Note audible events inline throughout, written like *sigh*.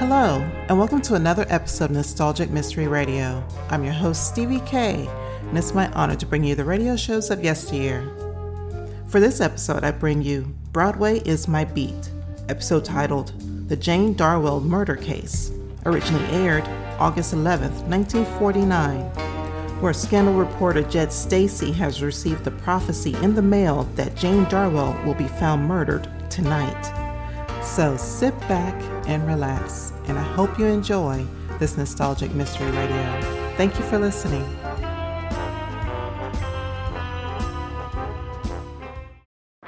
Hello, and welcome to another episode of Nostalgic Mystery Radio. I'm your host, Stevie K, and it's my honor to bring you the radio shows of yesteryear. For this episode, I bring you Broadway is My Beat, episode titled The Jane Darwell Murder Case, originally aired August 11, 1949, where scandal reporter Jed Stacy has received the prophecy in the mail that Jane Darwell will be found murdered tonight. So sit back and relax, and I hope you enjoy this nostalgic mystery radio. Thank you for listening.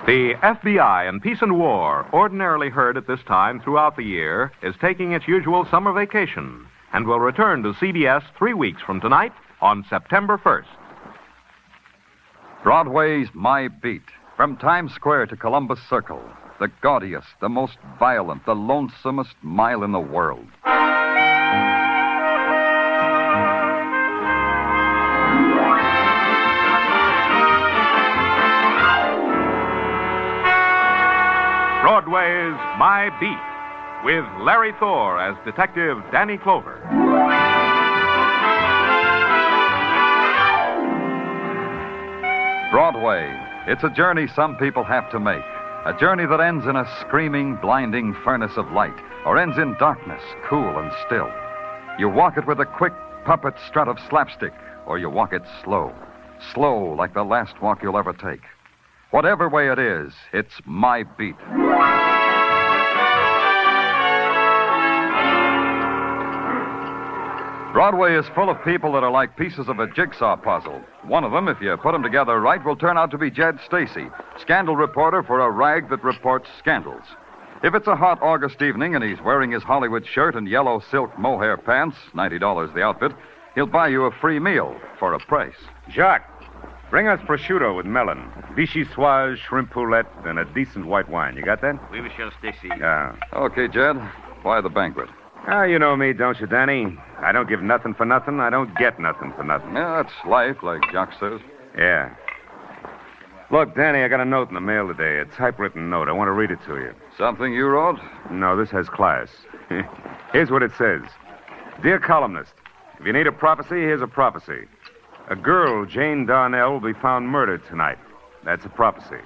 The FBI in Peace and War, ordinarily heard at this time throughout the year, is taking its usual summer vacation and will return to CBS three weeks from tonight on September 1st. Broadway's My Beat. From Times Square to Columbus Circle. The gaudiest, the most violent, the lonesomest mile in the world. Broadway's My Beat with Larry Thor as Detective Danny Clover. Broadway. It's a journey some people have to make. A journey that ends in a screaming, blinding furnace of light, or ends in darkness, cool and still. You walk it with a quick puppet strut of slapstick, or you walk it slow. Slow, like the last walk you'll ever take. Whatever way it is, it's my beat. Broadway is full of people that are like pieces of a jigsaw puzzle. One of them, if you put them together right, will turn out to be Jed Stacy, scandal reporter for a rag that reports scandals. If it's a hot August evening and he's wearing his Hollywood shirt and yellow silk mohair pants, $90 the outfit, he'll buy you a free meal for a price. Jacques, bring us prosciutto with melon, vichyssoise, shrimp poulette, and a decent white wine. You got that? Oui, Monsieur Stacy. Yeah. Okay, Jed, why the banquet? Ah, you know me, don't you, Danny? I don't give nothing for nothing. I don't get nothing for nothing. Yeah, that's life, like Jock says. Yeah. Look, Danny, I got a note in the mail today, a typewritten note. I want to read it to you. Something you wrote? No, this has class. *laughs* here's what it says Dear columnist, if you need a prophecy, here's a prophecy. A girl, Jane Darnell, will be found murdered tonight. That's a prophecy.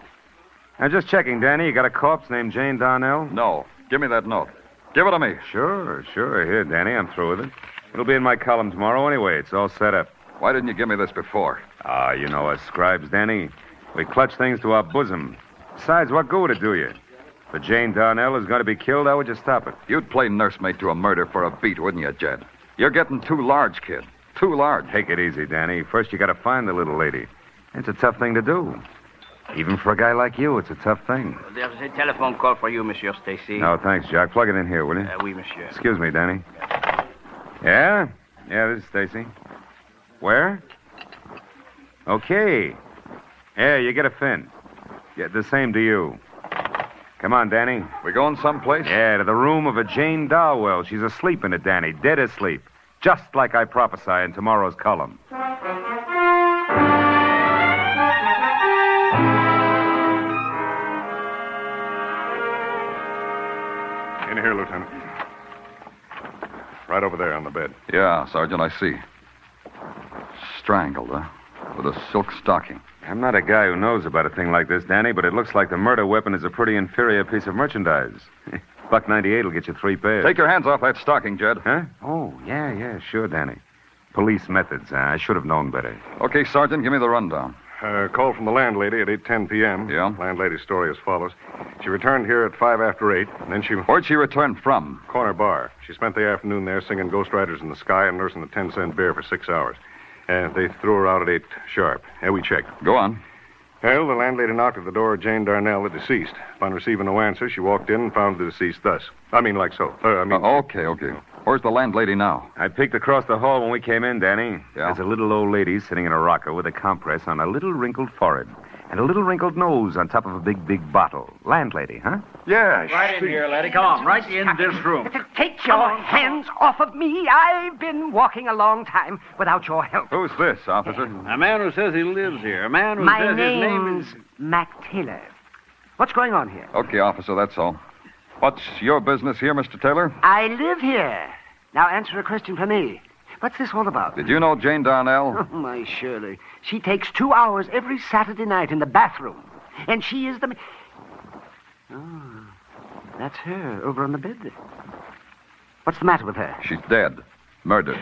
Now, just checking, Danny, you got a corpse named Jane Darnell? No. Give me that note. Give it to me. Sure, sure. Here, Danny, I'm through with it. It'll be in my column tomorrow anyway. It's all set up. Why didn't you give me this before? Ah, you know us scribes, Danny. We clutch things to our bosom. Besides, what good would it do you? If Jane Darnell is going to be killed, how would you stop it? You'd play nursemaid to a murder for a beat, wouldn't you, Jed? You're getting too large, kid. Too large. Take it easy, Danny. First, you got to find the little lady. It's a tough thing to do. Even for a guy like you, it's a tough thing. There's a telephone call for you, Monsieur Stacy. No, thanks, Jack. Plug it in here, will you? Uh, oui, Monsieur. Excuse me, Danny. Yeah? Yeah, this is Stacy. Where? Okay. Yeah, you get a fin. Yeah, the same to you. Come on, Danny. We're going someplace? Yeah, to the room of a Jane Darwell. She's asleep in it, Danny. Dead asleep. Just like I prophesy in tomorrow's column. On the bed. Yeah, Sergeant, I see. Strangled, huh? With a silk stocking. I'm not a guy who knows about a thing like this, Danny, but it looks like the murder weapon is a pretty inferior piece of merchandise. *laughs* Buck 98 will get you three pairs. Take your hands off that stocking, Jed. Huh? Oh, yeah, yeah, sure, Danny. Police methods. Uh, I should have known better. Okay, Sergeant, give me the rundown. Uh, call from the landlady at 8.10 p.m. Yeah? Landlady's story as follows. She returned here at 5 after 8, and then she... Where'd she return from? Corner bar. She spent the afternoon there singing Ghost Riders in the Sky and nursing a 10-cent beer for six hours. And they threw her out at 8 sharp. Yeah, we checked. Go on. Well, the landlady knocked at the door of Jane Darnell, the deceased. Upon receiving no answer, she walked in and found the deceased thus. I mean, like so. Uh, I mean... Uh, okay, okay. Where's the landlady now? I peeked across the hall when we came in, Danny. Yeah? There's a little old lady sitting in a rocker with a compress on a little wrinkled forehead and a little wrinkled nose on top of a big, big bottle. Landlady, huh? Yeah, Right in here, lady. Come on, right in this room. Take your hands off of me. I've been walking a long time without your help. Who's this, officer? A man who says he lives here. A man who My says his name is. Mac Taylor. What's going on here? Okay, officer, that's all. What's your business here, Mr. Taylor? I live here. Now answer a question for me. What's this all about? Did you know Jane Darnell? *laughs* Oh, my Shirley. She takes two hours every Saturday night in the bathroom. And she is the. Oh, that's her over on the bed there. What's the matter with her? She's dead. Murdered.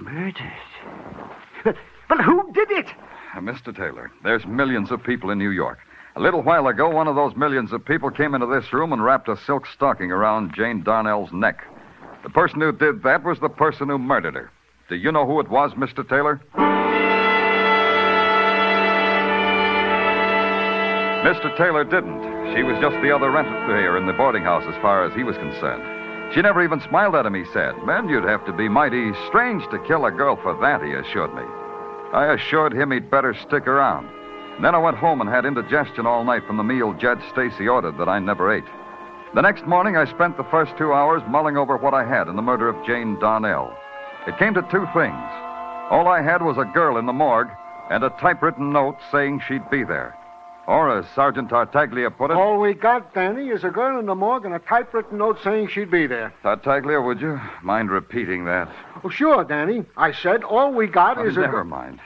Murdered. But, but who did it? Uh, Mr. Taylor, there's millions of people in New York. A little while ago, one of those millions of people came into this room and wrapped a silk stocking around Jane Darnell's neck. The person who did that was the person who murdered her. Do you know who it was, Mr. Taylor? Mr. Taylor didn't. She was just the other renter here in the boarding house as far as he was concerned. She never even smiled at him, he said. Man, you'd have to be mighty strange to kill a girl for that, he assured me. I assured him he'd better stick around. And then I went home and had indigestion all night from the meal Jed Stacy ordered that I never ate. The next morning, I spent the first two hours mulling over what I had in the murder of Jane Darnell. It came to two things. All I had was a girl in the morgue and a typewritten note saying she'd be there. Or, as Sergeant Tartaglia put it, All we got, Danny, is a girl in the morgue and a typewritten note saying she'd be there. Tartaglia, would you mind repeating that? Oh, sure, Danny. I said all we got Oh, is a. never mind.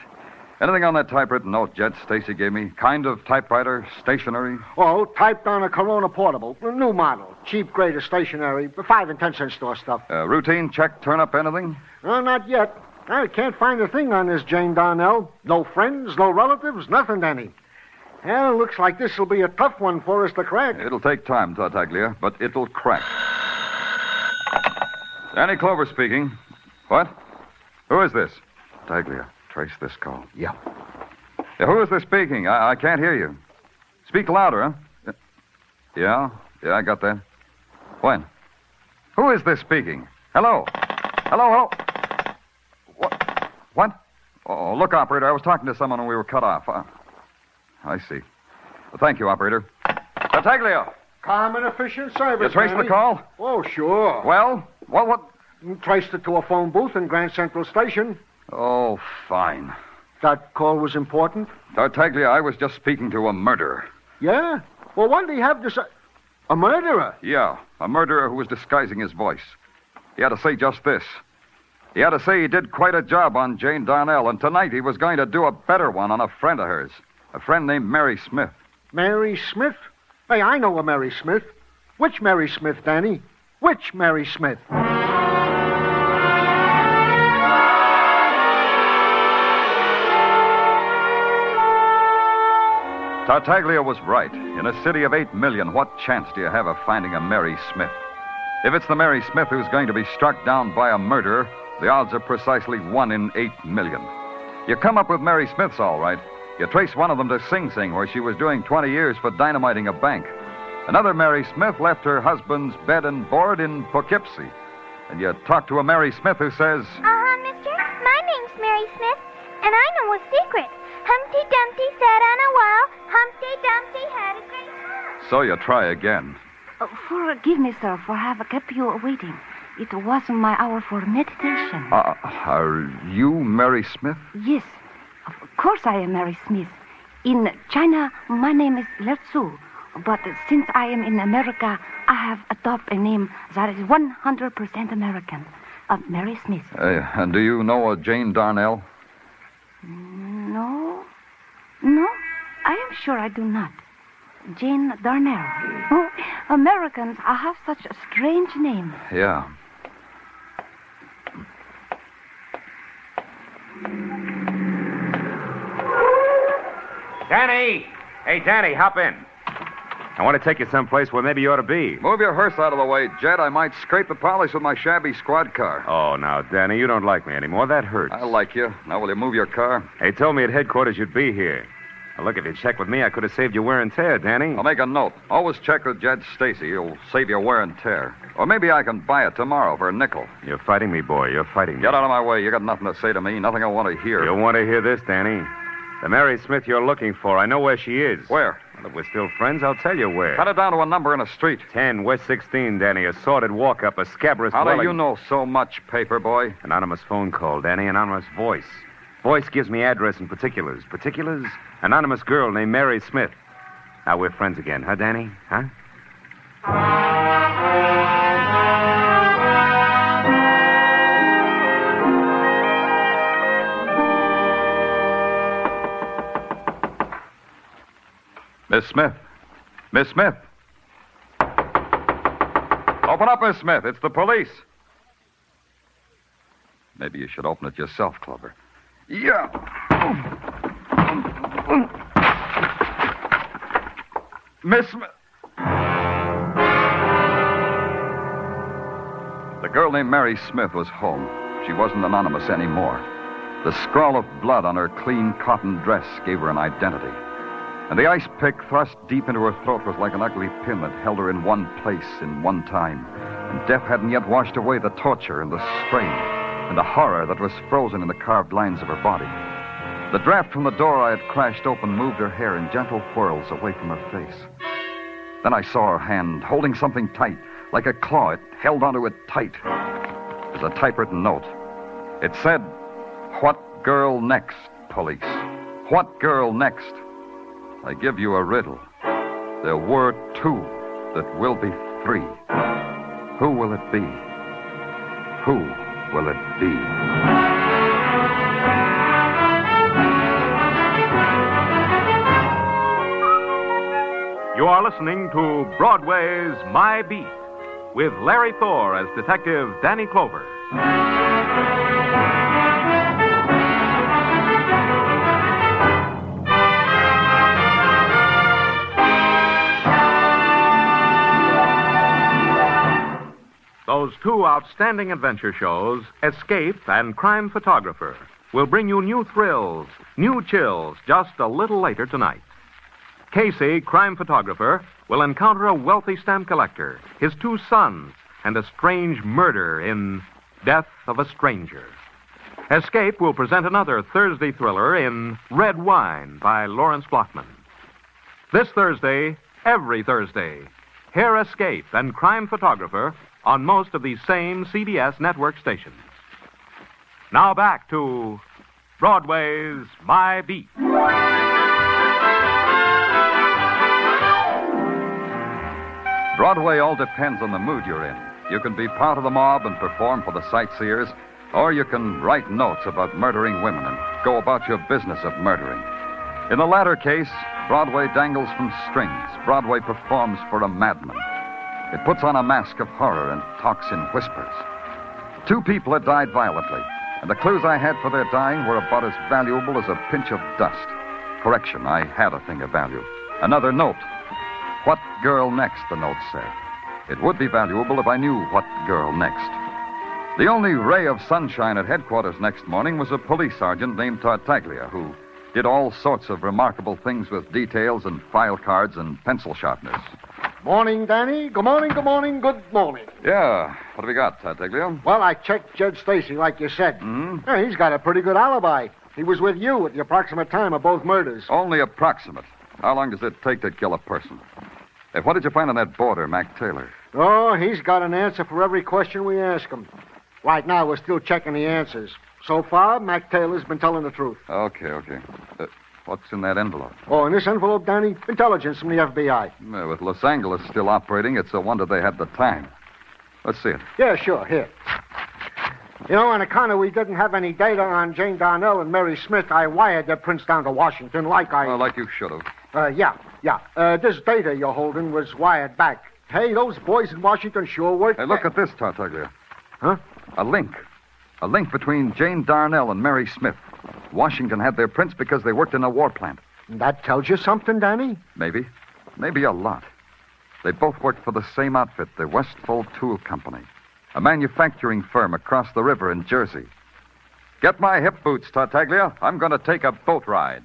Anything on that typewritten note Jed Stacy gave me? Kind of typewriter, stationery? Oh, typed on a Corona portable, new model, cheap grade of stationery, five and ten cent store stuff. Uh, routine check, turn up anything? Oh, not yet. I can't find a thing on this Jane Darnell. No friends, no relatives, nothing, Danny. Well, looks like this will be a tough one for us to crack. It'll take time, Tartaglia, but it'll crack. Danny Clover speaking. What? Who is this? Tartaglia, trace this call. Yeah. Yeah, who is this speaking? I, I can't hear you. Speak louder, huh? Yeah? Yeah, I got that. When? Who is this speaking? Hello? Hello, hello? What? What? Oh, look, operator, I was talking to someone and we were cut off. Uh, I see. Well, thank you, operator. Tartaglia, Calm and efficient service. you traced the call? Oh, sure. Well, what, what? Traced it to a phone booth in Grand Central Station. Oh, fine. That call was important. Uh, Tartaglia, I was just speaking to a murderer. Yeah? Well, what did he have to say? A murderer? Yeah, a murderer who was disguising his voice. He had to say just this. He had to say he did quite a job on Jane Darnell, and tonight he was going to do a better one on a friend of hers, a friend named Mary Smith. Mary Smith? Hey, I know a Mary Smith. Which Mary Smith, Danny? Which Mary Smith? Tartaglia was right. In a city of eight million, what chance do you have of finding a Mary Smith? If it's the Mary Smith who's going to be struck down by a murderer, the odds are precisely one in eight million. You come up with Mary Smiths, all right. You trace one of them to Sing Sing, where she was doing 20 years for dynamiting a bank. Another Mary Smith left her husband's bed and board in Poughkeepsie. And you talk to a Mary Smith who says, Uh-huh, mister. My name's Mary Smith, and I know a secret. Humpty Dumpty sat on a wall. Humpty Dumpty had a great fall. So you try again. Oh, forgive me, sir, for have kept you waiting. It wasn't my hour for meditation. Uh, are you Mary Smith? yes, of course I am Mary Smith. In China, my name is Ler Tzu. But since I am in America, I have adopted a name that is 100% American. Uh, Mary Smith. Uh, and do you know a Jane Darnell? No. No, I am sure I do not. Jane Darnell. Oh, Americans I have such a strange name. Yeah. Danny! Hey, Danny, hop in. I want to take you someplace where maybe you ought to be. Move your hearse out of the way, Jed. I might scrape the polish with my shabby squad car. Oh, now, Danny, you don't like me anymore. That hurts. I like you. Now, will you move your car? They told me at headquarters you'd be here. Now, look, if you checked with me, I could have saved you wear and tear, Danny. I'll make a note. Always check with Jed Stacy. He'll save you wear and tear. Or maybe I can buy it tomorrow for a nickel. You're fighting me, boy. You're fighting me. Get out of my way. You got nothing to say to me. Nothing I want to hear. You'll want to hear this, Danny. The Mary Smith you're looking for, I know where she is. Where? Well, if we're still friends, I'll tell you where. Cut it down to a number in a street. 10 West 16, Danny. A sordid walk up, a scabrous How do you know so much, paper boy? Anonymous phone call, Danny. Anonymous voice. Voice gives me address and particulars. Particulars? Anonymous girl named Mary Smith. Now we're friends again, huh, Danny? Huh? Miss Smith. Miss Smith. Open up, Miss Smith. It's the police. Maybe you should open it yourself, Clover. Yeah. Miss The girl named Mary Smith was home. She wasn't anonymous anymore. The scrawl of blood on her clean cotton dress gave her an identity. And the ice pick thrust deep into her throat was like an ugly pin that held her in one place in one time. And death hadn't yet washed away the torture and the strain and the horror that was frozen in the carved lines of her body. The draft from the door I had crashed open moved her hair in gentle whirls away from her face. Then I saw her hand holding something tight, like a claw. It held onto it tight. It was a typewritten note. It said, What girl next, police? What girl next? I give you a riddle. There were two that will be three. Who will it be? Who will it be? You are listening to Broadway's My Beat with Larry Thor as Detective Danny Clover. Those two outstanding adventure shows, Escape and Crime Photographer, will bring you new thrills, new chills just a little later tonight. Casey, crime photographer, will encounter a wealthy stamp collector, his two sons, and a strange murder in Death of a Stranger. Escape will present another Thursday thriller in Red Wine by Lawrence Blochman. This Thursday, every Thursday, hear Escape and Crime Photographer on most of these same CBS network stations. Now back to Broadway's My Beat. Broadway all depends on the mood you're in. You can be part of the mob and perform for the sightseers, or you can write notes about murdering women and go about your business of murdering. In the latter case, Broadway dangles from strings. Broadway performs for a madman. It puts on a mask of horror and talks in whispers. Two people had died violently, and the clues I had for their dying were about as valuable as a pinch of dust. Correction, I had a thing of value. Another note. What girl next, the note said. It would be valuable if I knew what girl next. The only ray of sunshine at headquarters next morning was a police sergeant named Tartaglia, who did all sorts of remarkable things with details and file cards and pencil sharpeners. Morning, Danny. Good morning, good morning, good morning. Yeah, what have we got, Tartaglia? Well, I checked Jed Stacy, like you said. Hmm? Yeah, he's got a pretty good alibi. He was with you at the approximate time of both murders. Only approximate. How long does it take to kill a person? Hey, what did you find on that border, Mac Taylor? Oh, he's got an answer for every question we ask him. Right now, we're still checking the answers. So far, Mac Taylor's been telling the truth. Okay, okay. Uh, what's in that envelope? Oh, in this envelope, Danny, intelligence from the FBI. Uh, with Los Angeles still operating, it's a wonder they had the time. Let's see it. Yeah, sure. Here. You know, on account of we didn't have any data on Jane Darnell and Mary Smith, I wired their prints down to Washington like I. Well, like you should have. Uh, yeah, yeah. Uh, this data you're holding was wired back. Hey, those boys in Washington sure work. Hey, look at this, Tartaglia. Huh? A link. A link between Jane Darnell and Mary Smith. Washington had their prints because they worked in a war plant. That tells you something, Danny? Maybe. Maybe a lot. They both worked for the same outfit, the Westfall Tool Company, a manufacturing firm across the river in Jersey. Get my hip boots, Tartaglia. I'm going to take a boat ride.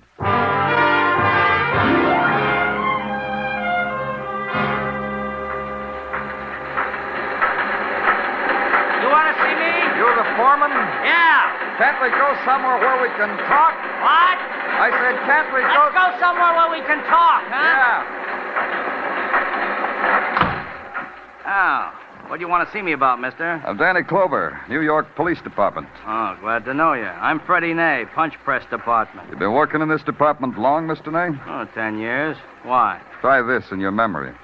You want to see me? You're the foreman? Yeah. Can't we go somewhere where we can talk? What? I said, can't we Let's go... go somewhere where we can talk, huh? Yeah. Oh, what do you want to see me about, mister? I'm Danny Clover, New York Police Department. Oh, glad to know you. I'm Freddie Ney, Punch Press Department. You've been working in this department long, Mr. Ney? Oh, ten years. Why? Try this in your memory.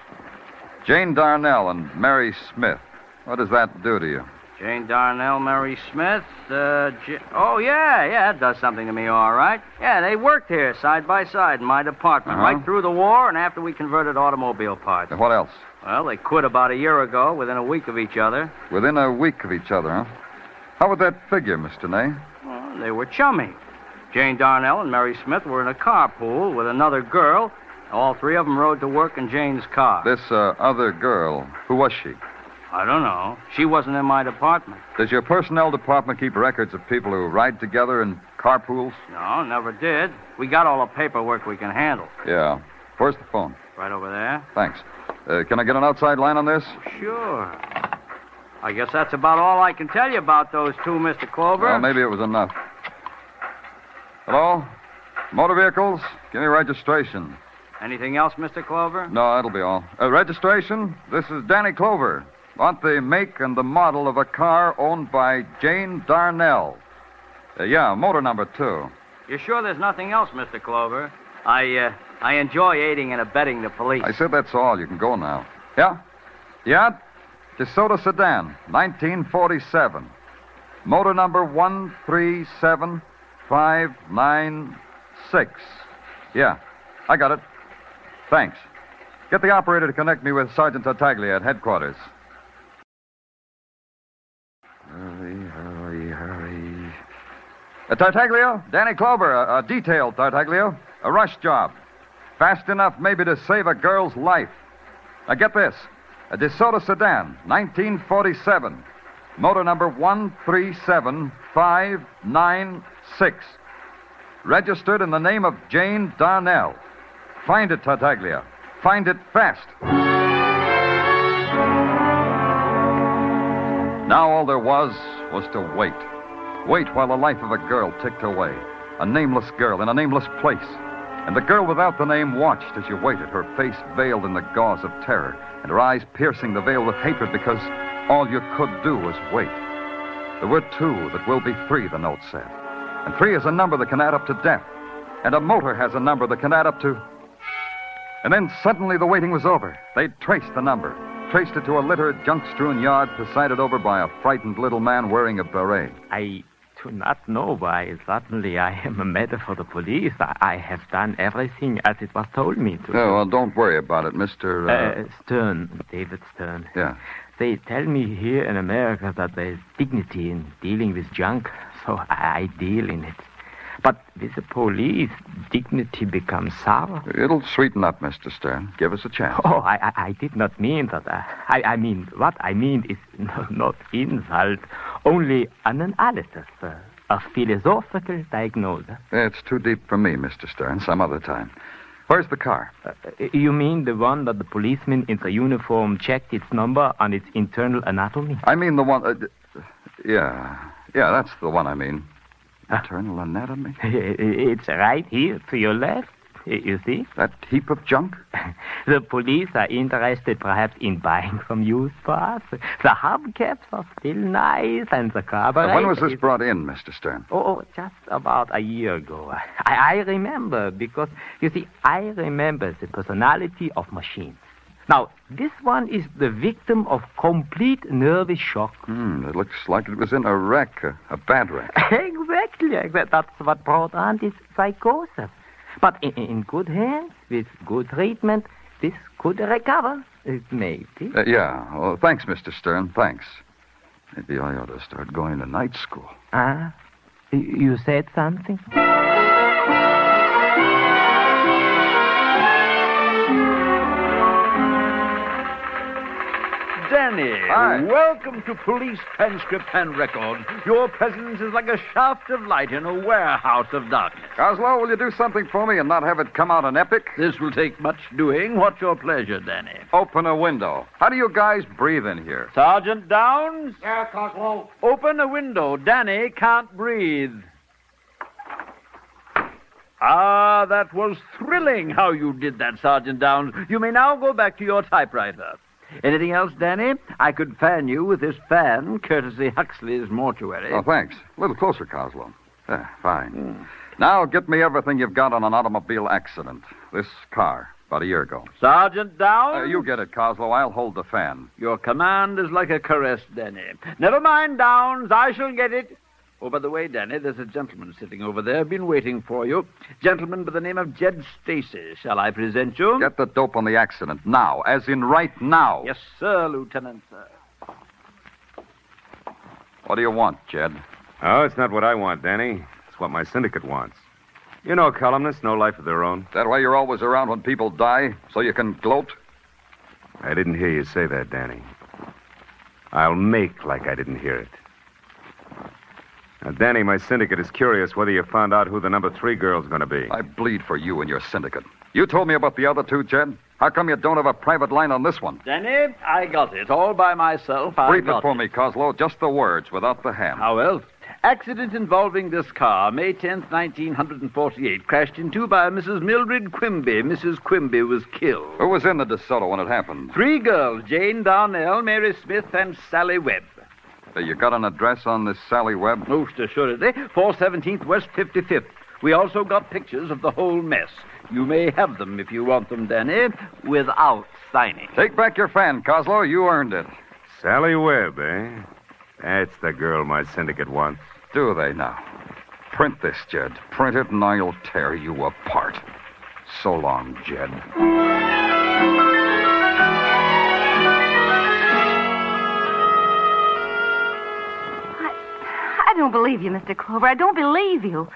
Jane Darnell and Mary Smith. What does that do to you? Jane Darnell, Mary Smith. Uh, J- oh, yeah, yeah, that does something to me, all right. Yeah, they worked here side by side in my department, Uh-huh. right through the war and after we converted automobile parts. And what else? Well, they quit about a year ago, within a week of each other. Within a week of each other, huh? How would that figure, Mr. Ney? Well, they were chummy. Jane Darnell and Mary Smith were in a carpool with another girl. All three of them rode to work in Jane's car. This uh, other girl, who was she? I don't know. She wasn't in my department. Does your personnel department keep records of people who ride together in carpools? No, never did. We got all the paperwork we can handle. Yeah. Where's the phone? Right over there. Thanks. Uh, can I get an outside line on this? Sure. I guess that's about all I can tell you about those two, Mr. Clover. Well, maybe it was enough. Hello? Motor vehicles? Give me registration. Anything else, Mr. Clover? No, that'll be all. Uh, registration? This is Danny Clover. Want the make and the model of a car owned by Jane Darnell. Uh, yeah, motor number two. You sure there's nothing else, Mr. Clover? I, uh, I enjoy aiding and abetting the police. I said that's all. You can go now. Yeah? Yeah? DeSoto sedan, 1947. Motor number 137596. Yeah, I got it. Thanks. Get the operator to connect me with Sergeant Tartaglia at headquarters. Uh, Tartaglia, Danny Clover, a, a detail, Tartaglia. A rush job. Fast enough, maybe, to save a girl's life. Now, get this a DeSoto sedan, 1947. Motor number 137596. Registered in the name of Jane Darnell. Find it, Tartaglia. Find it fast. Now all there was was to wait. Wait while the life of a girl ticked away. A nameless girl in a nameless place. And the girl without the name watched as you waited, her face veiled in the gauze of terror, and her eyes piercing the veil with hatred because all you could do was wait. There were two that will be three, the note said. And three is a number that can add up to death. And a motor has a number that can add up to. And then suddenly the waiting was over. They traced the number, traced it to a littered, junk strewn yard presided over by a frightened little man wearing a beret. I do not know why suddenly I am a matter for the police. I, have done everything as it was told me to. Oh, well, don't worry about it, Mr. Uh... Uh, Stern, David Stern. Yeah. They tell me here in America that there's dignity in dealing with junk, so I deal in it. But with the police, dignity becomes sour. It'll sweeten up, Mr. Stern. Give us a chance. Oh, I, I, I did not mean that. Uh, I, I mean, what I mean is *laughs* no, not insult, only an analysis, uh, a philosophical diagnosis. It's too deep for me, Mr. Stern. Some other time. Where's the car? Uh, you mean the one that the policeman in the uniform checked its number and its internal anatomy? I mean the one. Uh, yeah. Yeah, that's the one I mean. Internal *laughs* anatomy? It's right here to your left. You see? That heap of junk? *laughs* the police are interested perhaps in buying some used parts. The hubcaps are still nice and the carburetor. When was this is- brought in, Mr. Stern? Oh, oh, just about a year ago. I, I remember because, you see, I remember the personality of machines. Now, this one is the victim of complete nervous shock. Hmm, it looks like it was in a wreck, a, a bad wreck. *laughs* exactly. exa- That's what brought on this psychosis. But in, in good hands, with good treatment, this could recover. It may be. Uh, yeah. Well, thanks, Mr. Stern. Thanks. Maybe I ought to start going to night school. Ah, you said something? Danny, Hi. welcome to Police Transcript and Record. Your presence is like a shaft of light in a warehouse of darkness. Coslow, will you do something for me and not have it come out an epic? This will take much doing. What's your pleasure, Danny? Open a window. How do you guys breathe in here? Sergeant Downs? Yeah, Coslow. Open a window. Danny can't breathe. Ah, that was thrilling how you did that, Sergeant Downs. You may now go back to your typewriter. Anything else, Danny? I could fan you with this fan, courtesy Huxley's mortuary. Oh, thanks. A little closer, Coslow. Ah, fine. Now get me everything you've got on an automobile accident. This car. About a year ago. Sergeant Downs? Uh, you get it, Coslow. I'll hold the fan. Your command is like a caress, Danny. Never mind, Downs. I shall get it. Oh, by the way, Danny, there's a gentleman sitting over there, been waiting for you. Gentleman by the name of Jed Stacy. Shall I present you? Get the dope on the accident now, as in right now. Yes, sir, Lieutenant, sir. What do you want, Jed? Oh, it's not what I want, Danny. It's what my syndicate wants. You know, columnists, no life of their own. That why you're always around when people die, so you can gloat? I didn't hear you say that, Danny. I'll make like I didn't hear it. Now, Danny, my syndicate is curious whether you found out who the number three girl's going to be. I bleed for you and your syndicate. You told me about the other two, Jed. How come you don't have a private line on this one? Danny, I got it all by myself. I Brief got it for me, Coslow. Just the words, without the hand. How else? Accident involving this car, May 10th, 1948. Crashed into by Mrs. Mildred Quimby. Mrs. Quimby was killed. Who was in the DeSoto when it happened? Three girls Jane Darnell, Mary Smith, and Sally Webb. Uh, you got an address on this Sally Webb? Most assuredly. 417th West 55th. We also got pictures of the whole mess. You may have them if you want them, Danny, without signing. Take back your fan, Coslow. You earned it. Sally Webb, eh? That's the girl my syndicate wants. Do they now? Print this, Jed. Print it, and I'll tear you apart. So long, Jed. Don't believe you, Mr. Clover. I don't believe you.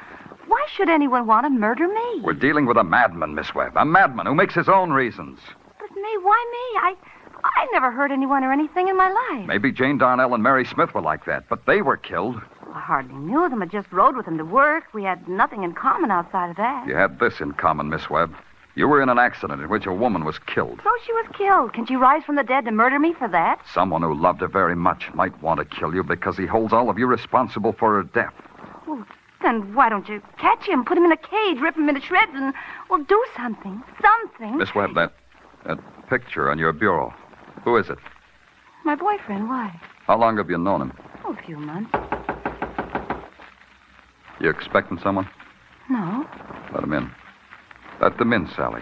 Why should anyone want to murder me? We're dealing with a madman, Miss Webb. A madman who makes his own reasons. But me, why me? I I never hurt anyone or anything in my life. Maybe Jane Darnell and Mary Smith were like that, but they were killed. I hardly knew them. I just rode with them to work. We had nothing in common outside of that. You had this in common, Miss Webb. You were in an accident in which a woman was killed. So she was killed. Can she rise from the dead to murder me for that? Someone who loved her very much might want to kill you because he holds all of you responsible for her death. Well, then why don't you catch him, put him in a cage, rip him into shreds, and, well, do something. Something. Miss Webb, that, that picture on your bureau. Who is it? My boyfriend, why? How long have you known him? Oh, a few months. You expecting someone? No. Let him in. Let them in, Sally.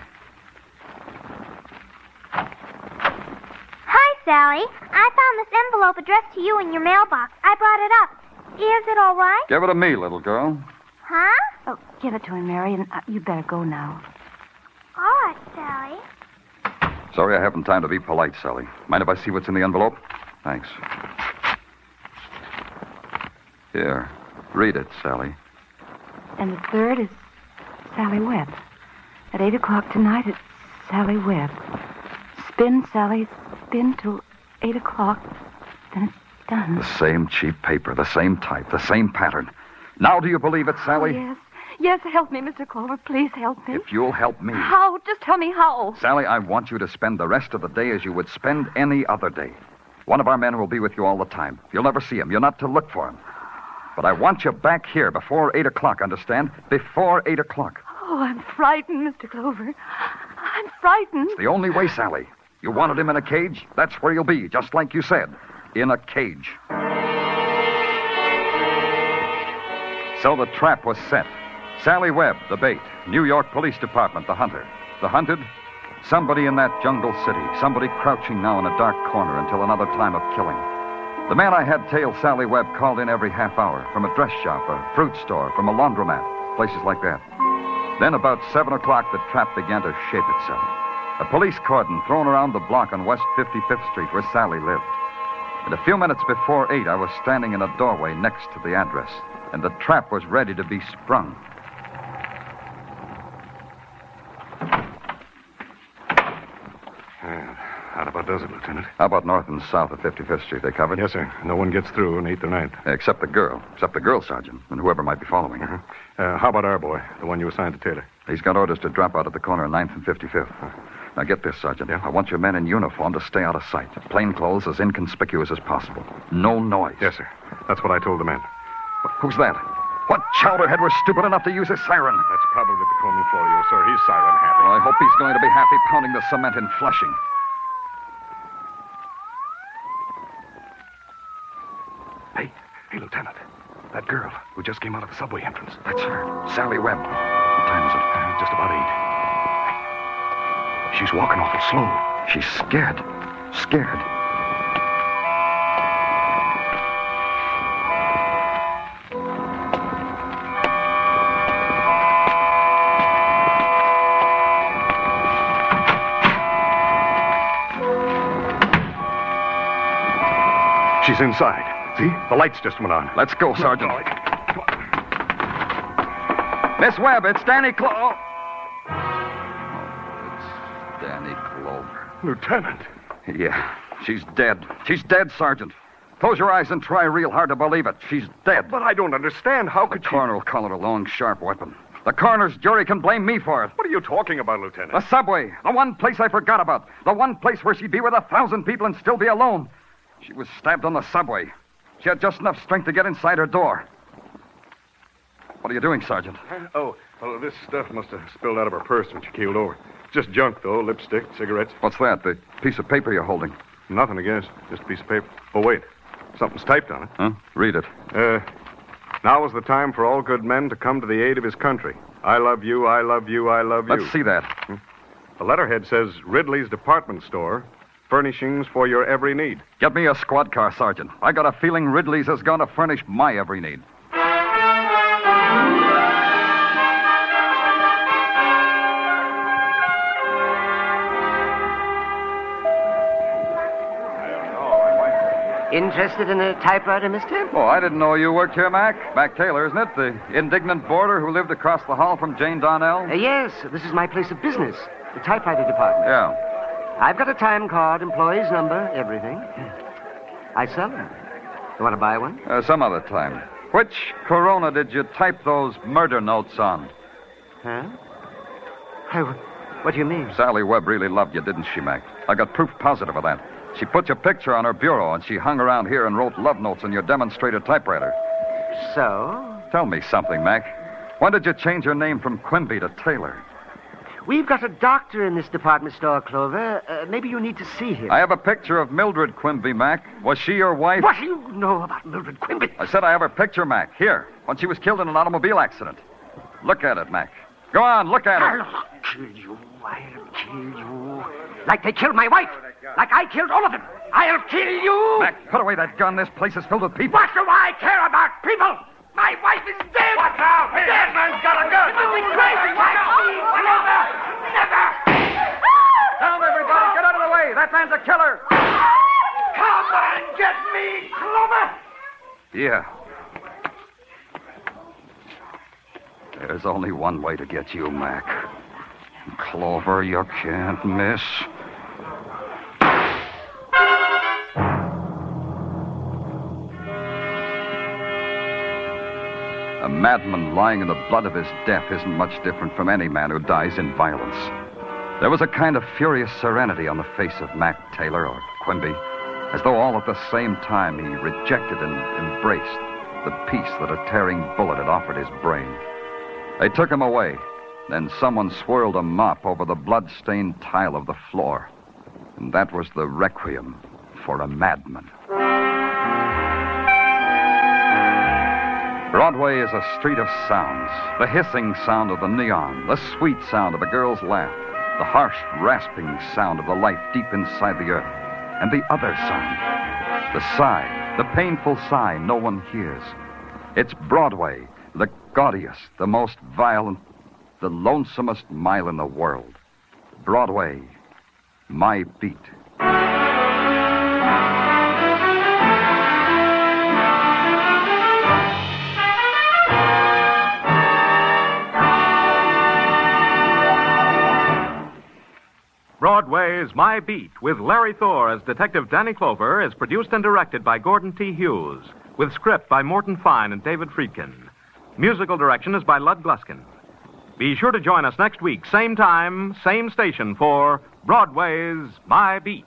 Hi, Sally. I found this envelope addressed to you in your mailbox. I brought it up. Is it all right? Give it to me, little girl. Huh? Oh, give it to him, Mary, and uh, you better go now. All right, Sally. Sorry I haven't time to be polite, Sally. Mind if I see what's in the envelope? Thanks. Here. Read it, Sally. And the third is Sally Webb. At 8 o'clock tonight, it's Sally Webb. Spin, Sally, spin till 8 o'clock. Then it's done. The same cheap paper, the same type, the same pattern. Now do you believe it, Sally? Oh, yes. Yes, help me, Mr. Clover. Please help me. If you'll help me. How? Just tell me how. Sally, I want you to spend the rest of the day as you would spend any other day. One of our men will be with you all the time. You'll never see him. You're not to look for him. But I want you back here before 8 o'clock, understand? Before 8 o'clock. Oh, I'm frightened, Mr. Clover. I'm frightened. It's The only way, Sally. You wanted him in a cage? That's where you'll be, just like you said. In a cage. So the trap was set. Sally Webb, the bait. New York Police Department, the hunter. The hunted? Somebody in that jungle city. Somebody crouching now in a dark corner until another time of killing. The man I had tail Sally Webb called in every half hour from a dress shop, a fruit store, from a laundromat, places like that. Then about 7 o'clock, the trap began to shape itself. A police cordon thrown around the block on West 55th Street where Sally lived. And a few minutes before 8, I was standing in a doorway next to the address, and the trap was ready to be sprung. Yeah, that about does it, Lieutenant. How about north and south of 55th Street? They covered? Yes, sir. No one gets through on 8th or 9th. Except the girl. Except the girl, Sergeant, and whoever might be following her. Uh, how about our boy, the one you assigned to Taylor? He's got orders to drop out at the corner of 9th and 55th. Now get this, Sergeant. I want your men in uniform to stay out of sight. Plain clothes as inconspicuous as possible. No noise. Yes, sir. That's what I told the men. Who's that? What chowderhead was stupid enough to use his siren? That's probably the Patrolman Florio, sir. He's siren happy. Well, I hope he's going to be happy pounding the cement in Flushing. Hey, hey, Lieutenant. That girl who just came out of the subway entrance. That's her. Sally Webb. What time is it? Uh, just about eight. She's walking awful slow. She's scared. Scared. She's inside. See? The lights just went on. Let's go, Sergeant. Miss Webb, it's Danny Clo. Oh, it's Danny Clover. Lieutenant. Yeah, she's dead. She's dead, Sergeant. Close your eyes and try real hard to believe it. She's dead. But I don't understand. How the could she... coroner will call it a long, sharp weapon. The coroner's jury can blame me for it. What are you talking about, Lieutenant? The subway, the one place I forgot about. The one place where she'd be with a thousand people and still be alone. She was stabbed on the subway. She had just enough strength to get inside her door. What are you doing, Sergeant? Oh, well, this stuff must have spilled out of her purse when she keeled over. Just junk, though. Lipstick, cigarettes. What's that? The piece of paper you're holding? Nothing, I guess. Just a piece of paper. Oh, wait. Something's typed on it. Huh? Read it. Uh, now is the time for all good men to come to the aid of his country. I love you, I love you, I love you. Let's see that. The letterhead says Ridley's Department Store, furnishings for your every need. Get me a squad car, Sergeant. I got a feeling Ridley's is going to furnish my every need. Interested in a typewriter, mister? Oh, I didn't know you worked here, Mac. Mac Taylor, isn't it? The indignant boarder who lived across the hall from Jane Donnell? Uh, yes, this is my place of business, the typewriter department. Yeah. I've got a time card, employee's number, everything. I sell them. You want to buy one? Uh, some other time. Which Corona did you type those murder notes on? Huh? Wh- what do you mean? Sally Webb really loved you, didn't she, Mac? I got proof positive of that. She put your picture on her bureau, and she hung around here and wrote love notes on your demonstrator typewriter. So? Tell me something, Mac. When did you change your name from Quimby to Taylor? We've got a doctor in this department store, Clover. Uh, maybe you need to see him. I have a picture of Mildred Quimby, Mac. Was she your wife? What do you know about Mildred Quimby? I said I have her picture, Mac. Here, when she was killed in an automobile accident. Look at it, Mac. Go on, look at it. I'll kill you. I'll kill you. Like they killed my wife. Like I killed all of them. I'll kill you. Mac, put away that gun. This place is filled with people. What do I care about people? My wife is dead. What now? Dead. This man's got a gun. You're crazy. Why? Never. Never. Down, everybody. Get out of the way. That man's a killer. Come and get me, Clover. Yeah. There's only one way to get you, Mac. Clover, you can't miss. A madman lying in the blood of his death isn't much different from any man who dies in violence. There was a kind of furious serenity on the face of Mac Taylor or Quimby, as though all at the same time he rejected and embraced the peace that a tearing bullet had offered his brain. They took him away. Then someone swirled a mop over the blood-stained tile of the floor. And that was the requiem for a madman. Broadway is a street of sounds. The hissing sound of the neon, the sweet sound of a girl's laugh, the harsh, rasping sound of the life deep inside the earth, and the other sound, the sigh, the painful sigh no one hears. It's Broadway, the gaudiest, the most violent, the lonesomest mile in the world. Broadway, my beat. Broadway's My Beat with Larry Thor as Detective Danny Clover is produced and directed by Gordon T. Hughes, with script by Morton Fine and David Friedkin. Musical direction is by Lud Gluskin. Be sure to join us next week, same time, same station, for Broadway's My Beat.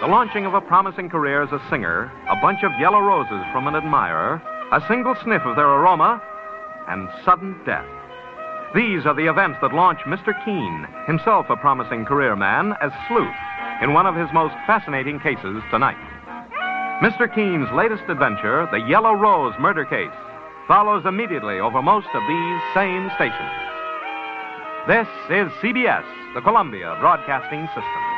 The launching of a promising career as a singer, a bunch of yellow roses from an admirer, a single sniff of their aroma, and sudden death. These are the events that launch Mr. Keene, himself a promising career man, as sleuth in one of his most fascinating cases tonight. Mr. Keene's latest adventure, the Yellow Rose murder case, follows immediately over most of these same stations. This is CBS, the Columbia Broadcasting System.